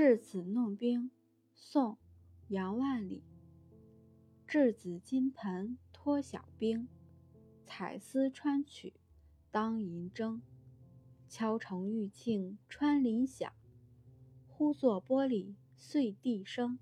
稚子弄冰宋杨万里。稚子金盆脱晓冰彩丝穿取当银铮敲成玉磬穿林响忽作玻璃碎地声